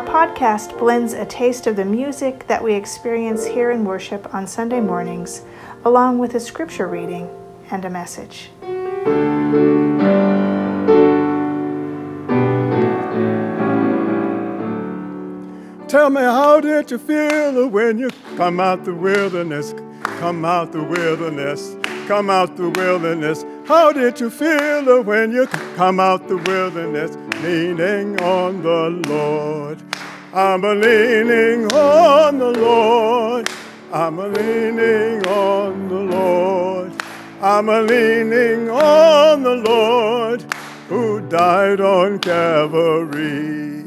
Our podcast blends a taste of the music that we experience here in worship on Sunday mornings, along with a scripture reading and a message. Tell me, how did you feel when you come out the wilderness? Come out the wilderness, come out the wilderness. How did you feel when you come out the wilderness? leaning on the Lord. I'm a leaning on the Lord. I'm a leaning on the Lord. I'm a leaning on the Lord who died on Calvary.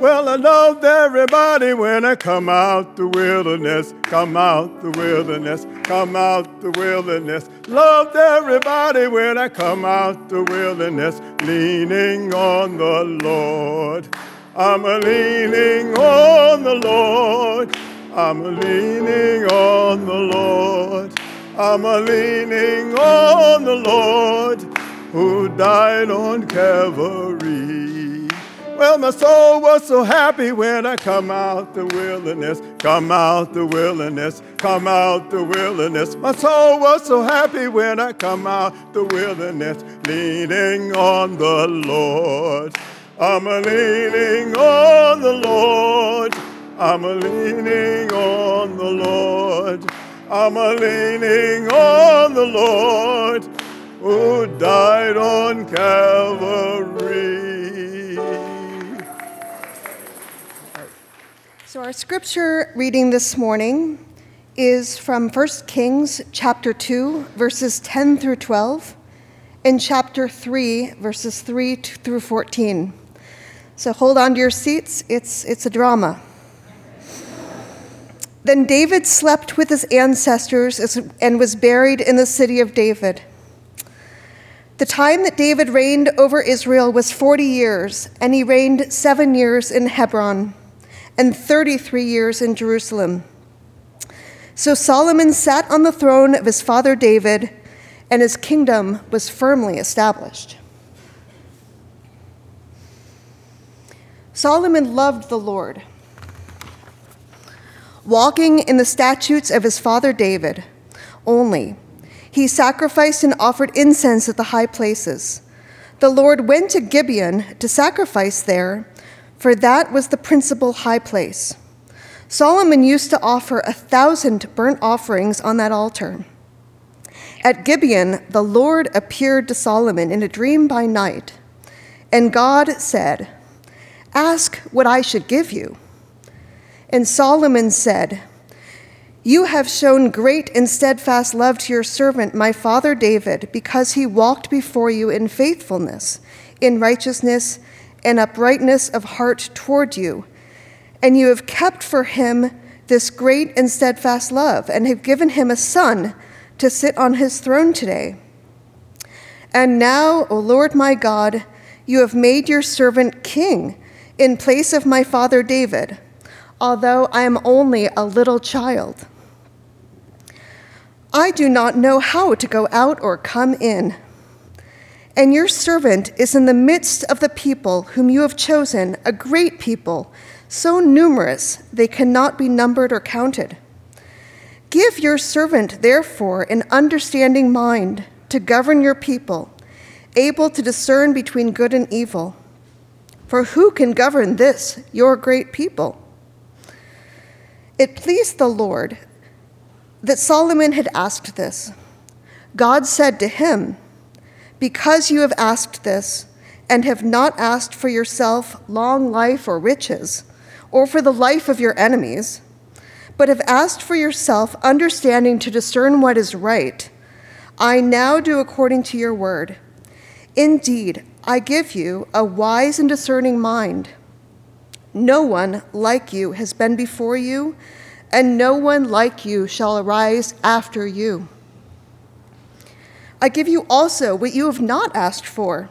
Well, I loved everybody when I come out the wilderness, come out the wilderness, come out the wilderness. Loved everybody when I come out the wilderness, leaning on the Lord. I'm a leaning on the Lord. I'm a leaning on the Lord. I'm a leaning on the Lord who died on Calvary. Well, my soul was so happy when I come out the wilderness, come out the wilderness, come out the wilderness. My soul was so happy when I come out the wilderness, leaning on the Lord. I'm a leaning on the Lord. I'm a leaning on the Lord. I'm a leaning on the Lord who died on Calvary. So, our scripture reading this morning is from 1 Kings chapter 2, verses 10 through 12, and chapter 3, verses 3 through 14. So, hold on to your seats, it's, it's a drama. Then David slept with his ancestors and was buried in the city of David. The time that David reigned over Israel was 40 years, and he reigned seven years in Hebron and 33 years in Jerusalem. So Solomon sat on the throne of his father David, and his kingdom was firmly established. Solomon loved the Lord, walking in the statutes of his father David only. He sacrificed and offered incense at the high places. The Lord went to Gibeon to sacrifice there for that was the principal high place. Solomon used to offer a thousand burnt offerings on that altar. At Gibeon, the Lord appeared to Solomon in a dream by night, and God said, Ask what I should give you. And Solomon said, You have shown great and steadfast love to your servant, my father David, because he walked before you in faithfulness, in righteousness, and uprightness of heart toward you, And you have kept for him this great and steadfast love, and have given him a son to sit on his throne today. And now, O Lord my God, you have made your servant king in place of my father David, although I am only a little child. I do not know how to go out or come in. And your servant is in the midst of the people whom you have chosen, a great people, so numerous they cannot be numbered or counted. Give your servant, therefore, an understanding mind to govern your people, able to discern between good and evil. For who can govern this, your great people? It pleased the Lord that Solomon had asked this. God said to him, Because you have asked this, and have not asked for yourself long life or riches, or for the life of your enemies, but have asked for yourself understanding to discern what is right, I now do according to your word. Indeed, I give you a wise and discerning mind. No one like you has been before you and no one like you shall arise after you. I give you also what you have not asked for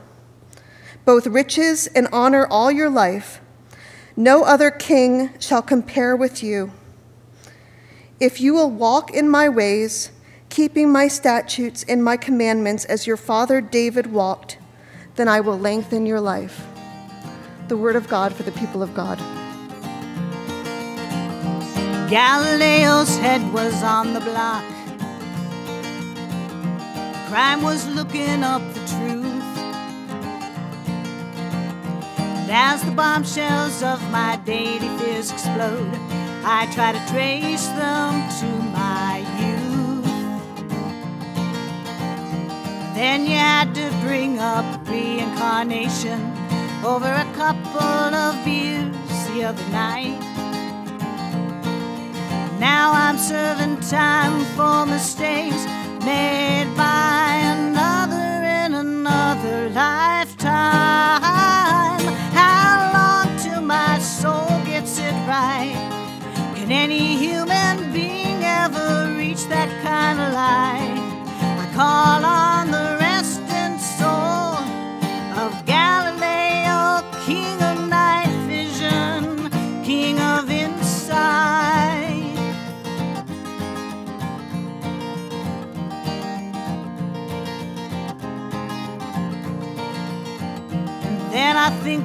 both riches and honor all your life. No other king shall compare with you. If you will walk in my ways, keeping my statutes and my commandments as your father David walked, then I will lengthen your life. The word of God for the people of God. Galileo's head was on the block. Crime was looking up the truth. And as the bombshells of my daily fears explode, I try to trace them to my youth. Then you had to bring up reincarnation over a couple of beers the other night. Now I'm serving time for mistakes made by another in another lifetime. How long till my soul gets it right? Can any human being ever reach that kind of light? I call on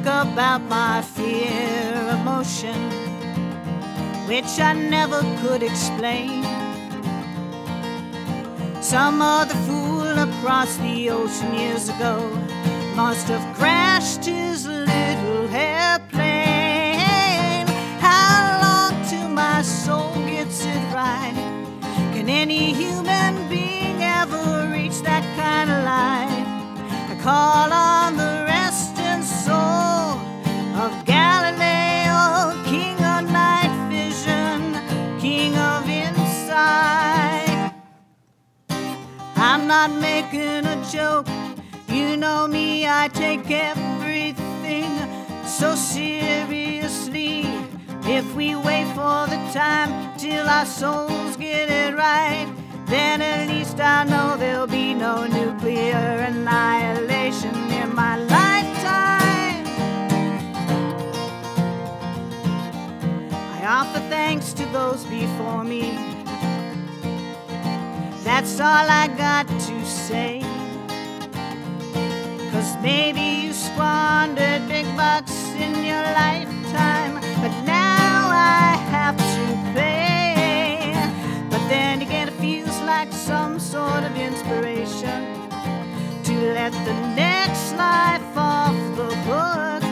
about my fear emotion, which I never could explain. Some other fool across the ocean years ago must have crashed his little airplane. How long till my soul gets it right? Can any human being ever reach that kind of light? I call on the I'm not making a joke. You know me, I take everything so seriously. If we wait for the time till our souls get it right, then at least I know there'll be no nuclear annihilation in my lifetime. I offer thanks to those before me. That's all I got to say. Cause maybe you squandered big bucks in your lifetime, but now I have to pay. But then again, it feels like some sort of inspiration to let the next life off the hook.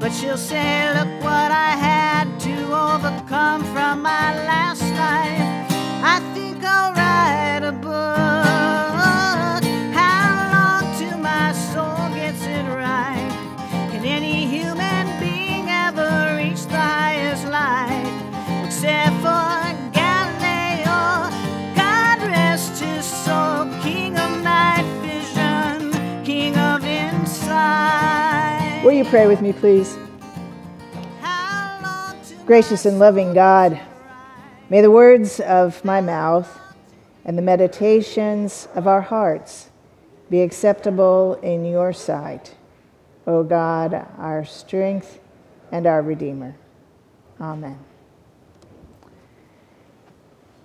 But she'll say, Look what I had to overcome from my last life. Will you pray with me, please? Gracious and loving God, may the words of my mouth and the meditations of our hearts be acceptable in your sight, O God, our strength and our Redeemer. Amen.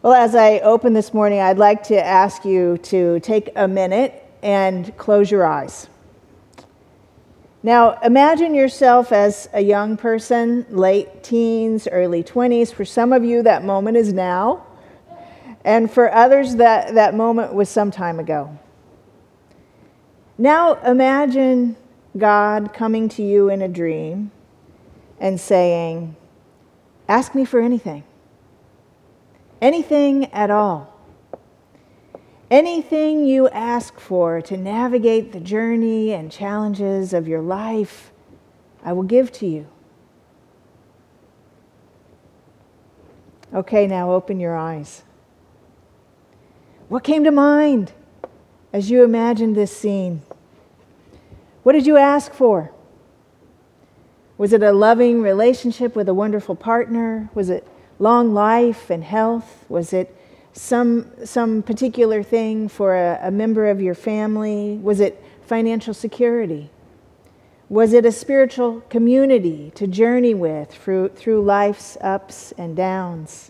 Well, as I open this morning, I'd like to ask you to take a minute and close your eyes. Now, imagine yourself as a young person, late teens, early 20s. For some of you, that moment is now. And for others, that, that moment was some time ago. Now, imagine God coming to you in a dream and saying, Ask me for anything, anything at all. Anything you ask for to navigate the journey and challenges of your life, I will give to you. Okay, now open your eyes. What came to mind as you imagined this scene? What did you ask for? Was it a loving relationship with a wonderful partner? Was it long life and health? Was it some, some particular thing for a, a member of your family? Was it financial security? Was it a spiritual community to journey with through, through life's ups and downs?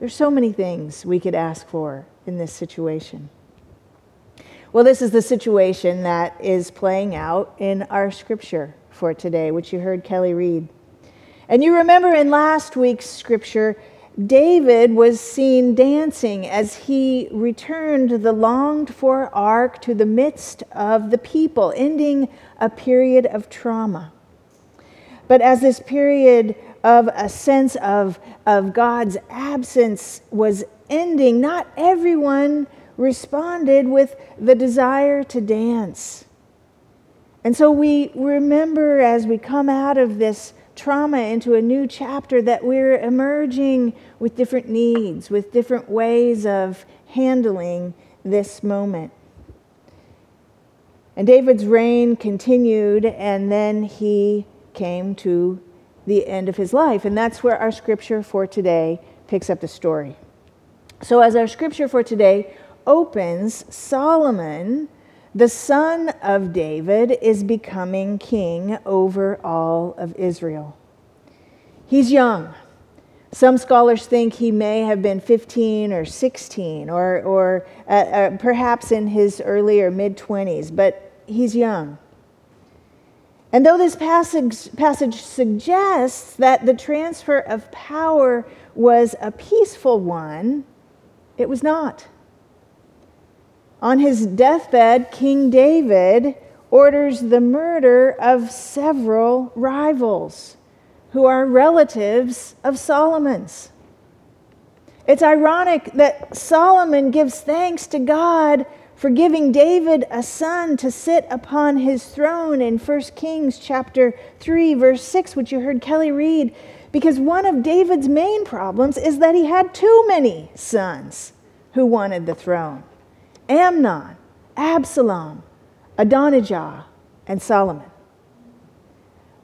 There's so many things we could ask for in this situation. Well, this is the situation that is playing out in our scripture for today, which you heard Kelly read. And you remember in last week's scripture, David was seen dancing as he returned the longed for ark to the midst of the people, ending a period of trauma. But as this period of a sense of, of God's absence was ending, not everyone responded with the desire to dance. And so we remember as we come out of this trauma into a new chapter that we're emerging with different needs, with different ways of handling this moment. And David's reign continued, and then he came to the end of his life. And that's where our scripture for today picks up the story. So, as our scripture for today opens, Solomon the son of David is becoming king over all of Israel. He's young. Some scholars think he may have been 15 or 16, or, or uh, uh, perhaps in his early or mid 20s, but he's young. And though this passage, passage suggests that the transfer of power was a peaceful one, it was not. On his deathbed, King David orders the murder of several rivals who are relatives of Solomon's. It's ironic that Solomon gives thanks to God for giving David a son to sit upon his throne in 1 Kings chapter 3 verse 6 which you heard Kelly read because one of David's main problems is that he had too many sons who wanted the throne. Amnon, Absalom, Adonijah, and Solomon.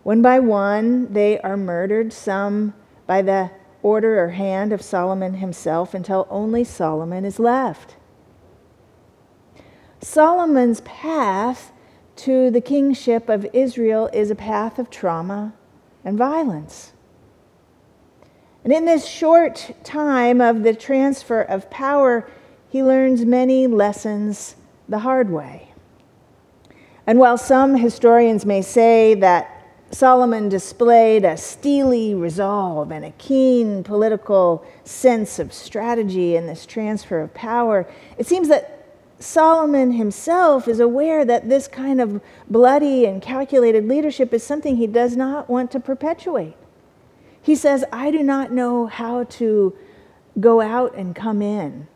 One by one, they are murdered, some by the order or hand of Solomon himself, until only Solomon is left. Solomon's path to the kingship of Israel is a path of trauma and violence. And in this short time of the transfer of power, he learns many lessons the hard way. And while some historians may say that Solomon displayed a steely resolve and a keen political sense of strategy in this transfer of power, it seems that Solomon himself is aware that this kind of bloody and calculated leadership is something he does not want to perpetuate. He says, I do not know how to go out and come in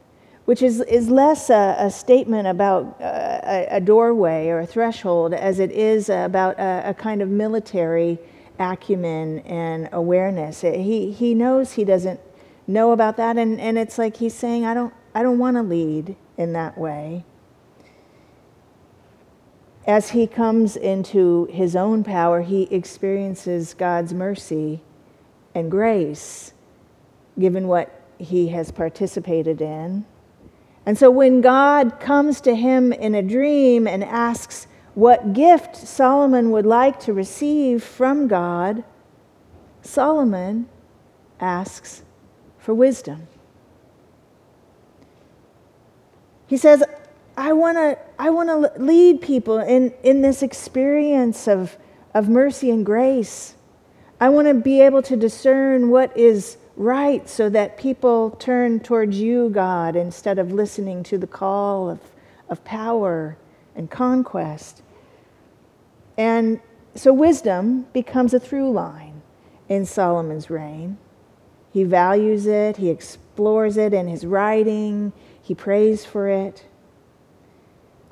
which is, is less a, a statement about uh, a, a, doorway or a threshold as it is about a, a kind of military acumen and awareness. He, he knows he doesn't know about that, and, and it's like he's saying, I don't, I don't want to lead in that way. As he comes into his own power, he experiences God's mercy and grace, given what he has participated in. And so when God comes to him in a dream and asks what gift Solomon would like to receive from God, Solomon asks for wisdom. He says, I want to I want to lead people in, in this experience of, of mercy and grace. I want to be able to discern what is right so that people turn towards you, God, instead of listening to the call of, of power and conquest. And so wisdom becomes a through line in Solomon's reign. He values it, he explores it in his writing, he prays for it.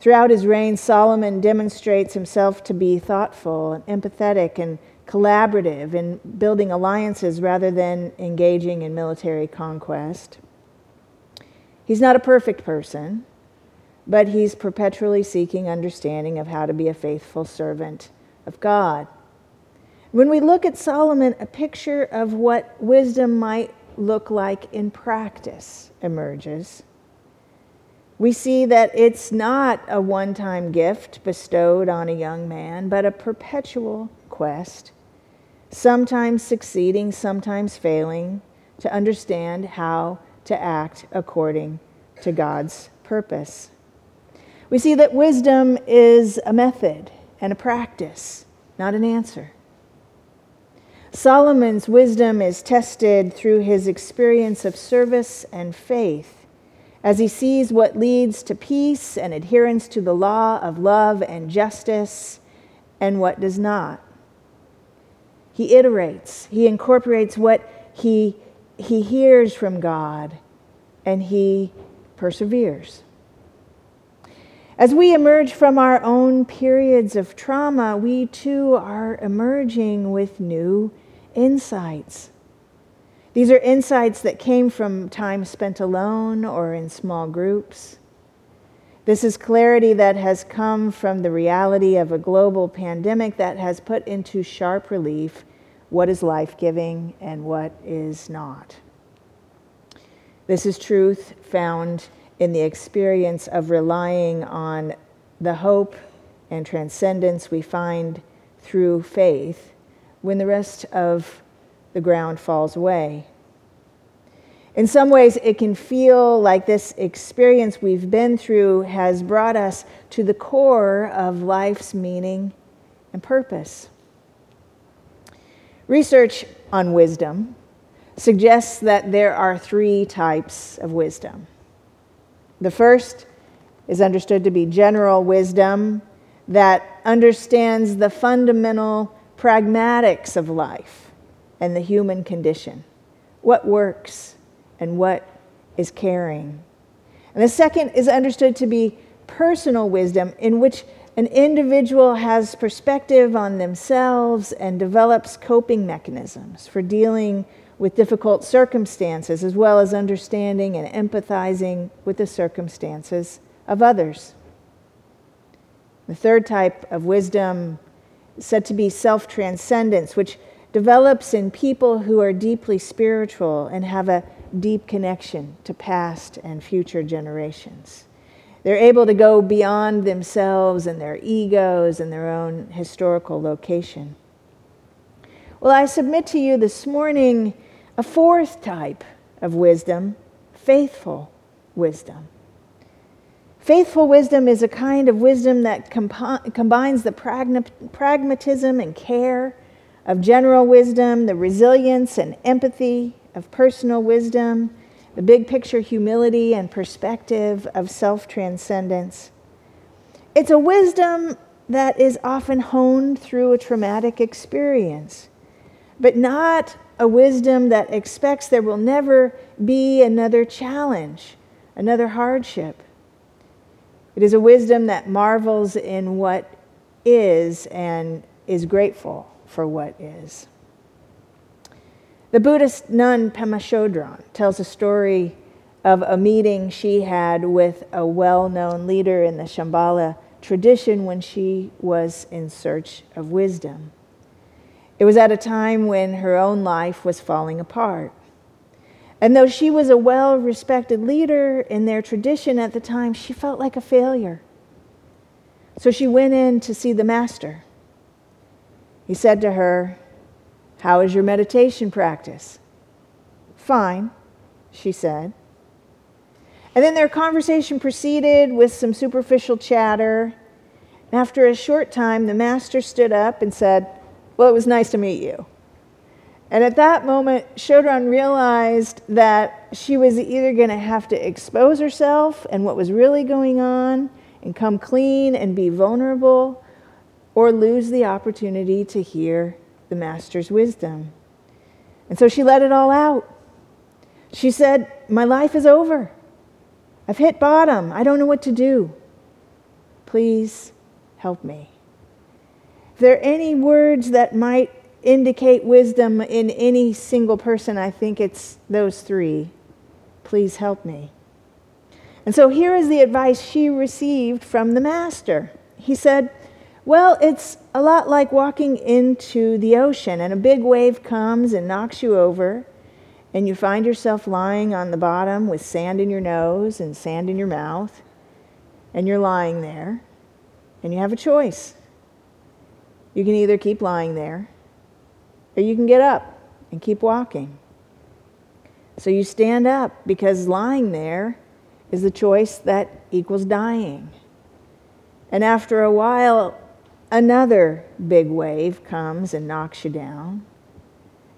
Throughout his reign, Solomon demonstrates himself to be thoughtful and empathetic and collaborative in building alliances rather than engaging in military conquest. He's not a perfect person, but he's perpetually seeking understanding of how to be a faithful servant of God. When we look at Solomon, a picture of what wisdom might look like in practice emerges. We see that it's not a one time gift bestowed on a young man, but a perpetual quest sometimes succeeding, sometimes failing, to understand how to act according to God's purpose. We see that wisdom is a method and a practice, not an answer. Solomon's wisdom is tested through his experience of service and faith as he sees what leads to peace and adherence to the law of love and justice and what does not. He iterates, he incorporates what he, he hears from God, and he perseveres. As we emerge from our own periods of trauma, we too are emerging with new insights. These are insights that came from time spent alone or in small groups. This is clarity that has come from the reality of a global pandemic that has put into sharp relief what is life giving and what is not. This is truth found in the experience of relying on the hope and transcendence we find through faith when the rest of the ground falls away. In some ways, it can feel like this experience we've been through has brought us to the core of life's meaning and purpose. Research on wisdom suggests that there are three types of wisdom. The first is understood to be general wisdom that understands the fundamental pragmatics of life and the human condition, what works and what is caring. And the second is understood to be personal wisdom, in which an individual has perspective on themselves and develops coping mechanisms for dealing with difficult circumstances, as well as understanding and empathizing with the circumstances of others. The third type of wisdom is said to be self transcendence, which develops in people who are deeply spiritual and have a deep connection to past and future generations. They're able to go beyond themselves and their egos and their own historical location. Well, I submit to you this morning a fourth type of wisdom faithful wisdom. Faithful wisdom is a kind of wisdom that combines the pragmatism and care of general wisdom, the resilience and empathy of personal wisdom, the big picture humility and perspective of self transcendence. It's a wisdom that is often honed through a traumatic experience, but not a wisdom that expects there will never be another challenge, another hardship. It is a wisdom that marvels in what is and is grateful for what is. The Buddhist nun Pema Chodron tells a story of a meeting she had with a well known leader in the Shambhala tradition when she was in search of wisdom. It was at a time when her own life was falling apart. And though she was a well respected leader in their tradition at the time, she felt like a failure. So she went in to see the master. He said to her, How is your meditation practice? Fine, she said. And then their conversation proceeded with some superficial chatter. And after a short time, the master stood up and said, Well, it was nice to meet you. And at that moment, Chodron realized that she was either going to have to expose herself and what was really going on and come clean and be vulnerable, or lose the opportunity to hear the Master's wisdom. And so she let it all out. She said, My life is over. I've hit bottom. I don't know what to do. Please help me. If there are any words that might indicate wisdom in any single person, I think it's those three. Please help me. And so here is the advice she received from the master. He said, Well, it's a lot like walking into the ocean, and a big wave comes and knocks you over, and you find yourself lying on the bottom with sand in your nose and sand in your mouth, and you're lying there, and you have a choice. You can either keep lying there or you can get up and keep walking. So you stand up because lying there is the choice that equals dying. And after a while, another big wave comes and knocks you down.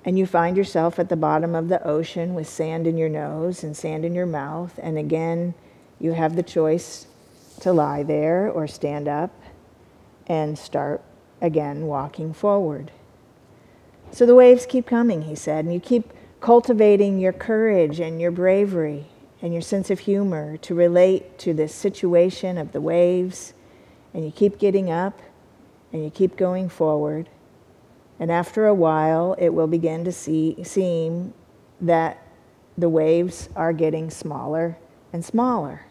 And you find yourself at the bottom of the ocean with sand in your nose and sand in your mouth. And again, you have the choice to lie there or stand up and start again walking forward. So the waves keep coming, he said, and you keep cultivating your courage and your bravery and your sense of humor to relate to this situation of the waves, and you keep getting up and you keep going forward. And after a while, it will begin to see, seem that the waves are getting smaller and smaller,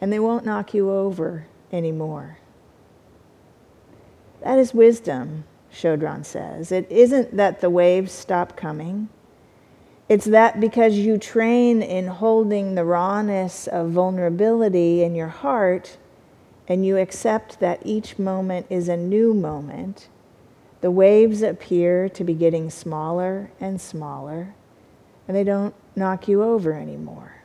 and they won't knock you over anymore. That is wisdom Chodron says. It isn't that the waves stop coming. It's that because you train in holding the rawness of vulnerability in your heart and you accept that each moment is a new moment, the waves appear to be getting smaller and smaller, and they don't knock you over anymore.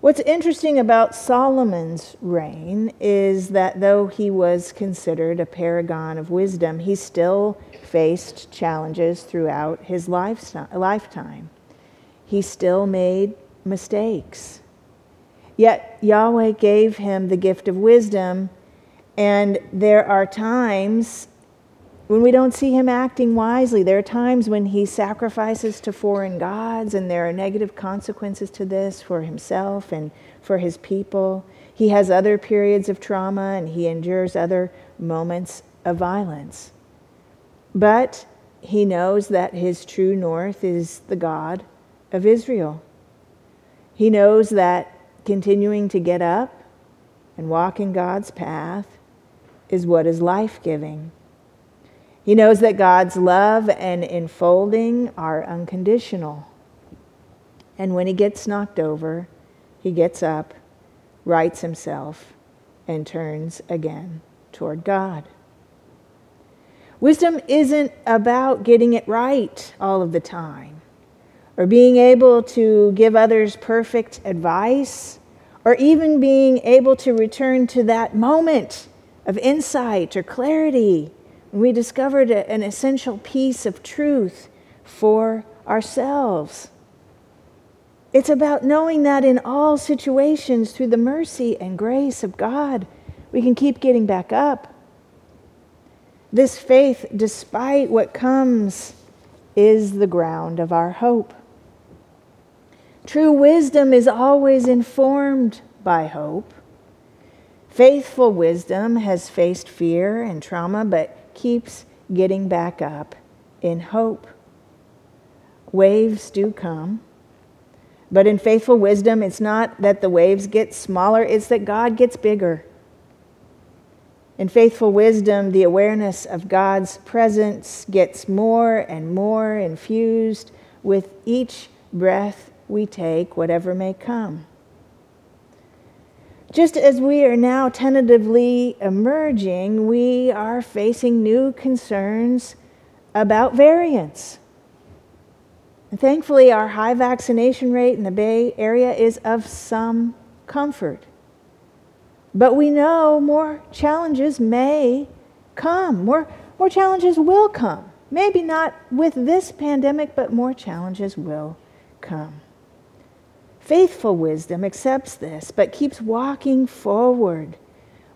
What's interesting about Solomon's reign is that though he was considered a paragon of wisdom, he still faced challenges throughout his lifetime. He still made mistakes. Yet Yahweh gave him the gift of wisdom, and there are times when we don't see him acting wisely. There are times when he sacrifices to foreign gods, and there are negative consequences to this for himself and for his people. He has other periods of trauma, and he endures other moments of violence. But he knows that his true north is the God of Israel. He knows that continuing to get up and walk in God's path is what is life giving. He knows that God's love and enfolding are unconditional. And when he gets knocked over, he gets up, rights himself, and turns again toward God. Wisdom isn't about getting it right all of the time, or being able to give others perfect advice, or even being able to return to that moment of insight or clarity when we discovered an essential piece of truth for ourselves. It's about knowing that in all situations, through the mercy and grace of God, we can keep getting back up. This faith, despite what comes, is the ground of our hope. True wisdom is always informed by hope. Faithful wisdom has faced fear and trauma, but keeps getting back up in hope. Waves do come, but in faithful wisdom, it's not that the waves get smaller, it's that God gets bigger. In faithful wisdom, the awareness of God's presence gets more and more infused with each breath we take, whatever may come. Just as we are now tentatively emerging, we are facing new concerns about variants. Thankfully, our high vaccination rate in the Bay Area is of some comfort. But we know more challenges may come, more, more challenges will come. Maybe not with this pandemic, but more challenges will come. Faithful wisdom accepts this, but keeps walking forward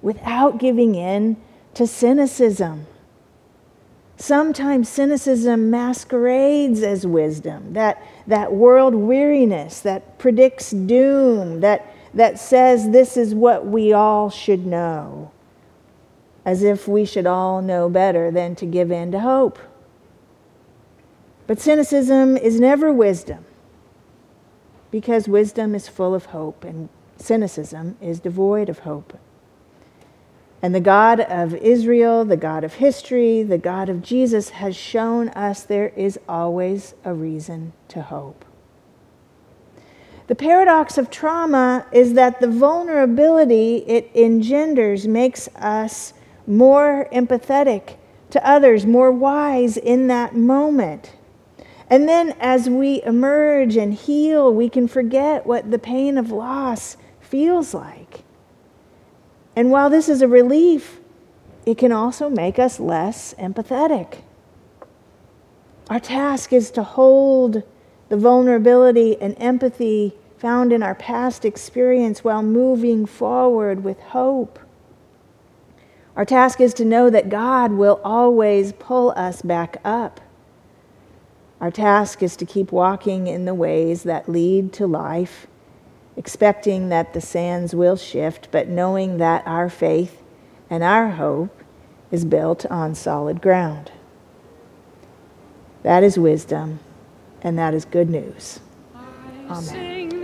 without giving in to cynicism. Sometimes cynicism masquerades as wisdom, that, that world weariness that predicts doom, that that says this is what we all should know, as if we should all know better than to give in to hope. But cynicism is never wisdom, because wisdom is full of hope, and cynicism is devoid of hope. And the God of Israel, the God of history, the God of Jesus has shown us there is always a reason to hope. The paradox of trauma is that the vulnerability it engenders makes us more empathetic to others, more wise in that moment. And then as we emerge and heal, we can forget what the pain of loss feels like. And while this is a relief, it can also make us less empathetic. Our task is to hold the vulnerability and empathy found in our past experience while moving forward with hope. Our task is to know that God will always pull us back up. Our task is to keep walking in the ways that lead to life, expecting that the sands will shift, but knowing that our faith and our hope is built on solid ground. That is wisdom and that is good news. Amen.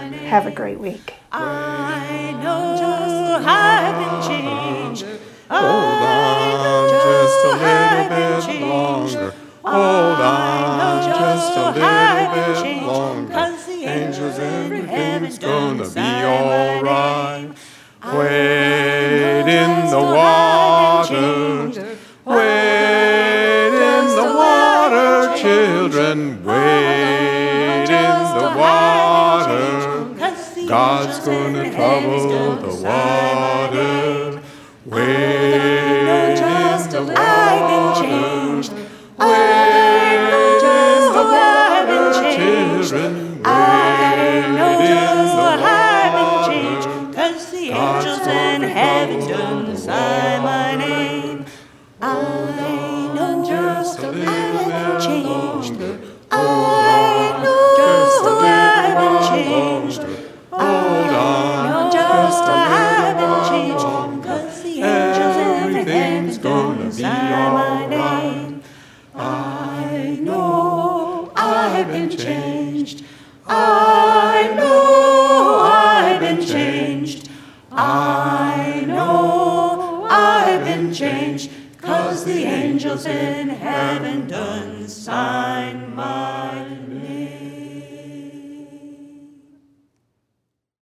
Have a great week. I know I've been changed. Hold on just a little bit longer. Hold on just a little bit longer. Angels, everything's gonna be alright. Wait in the water. Wait in the water, children. God's gonna trouble the water. Wait, just a little. I've been changed.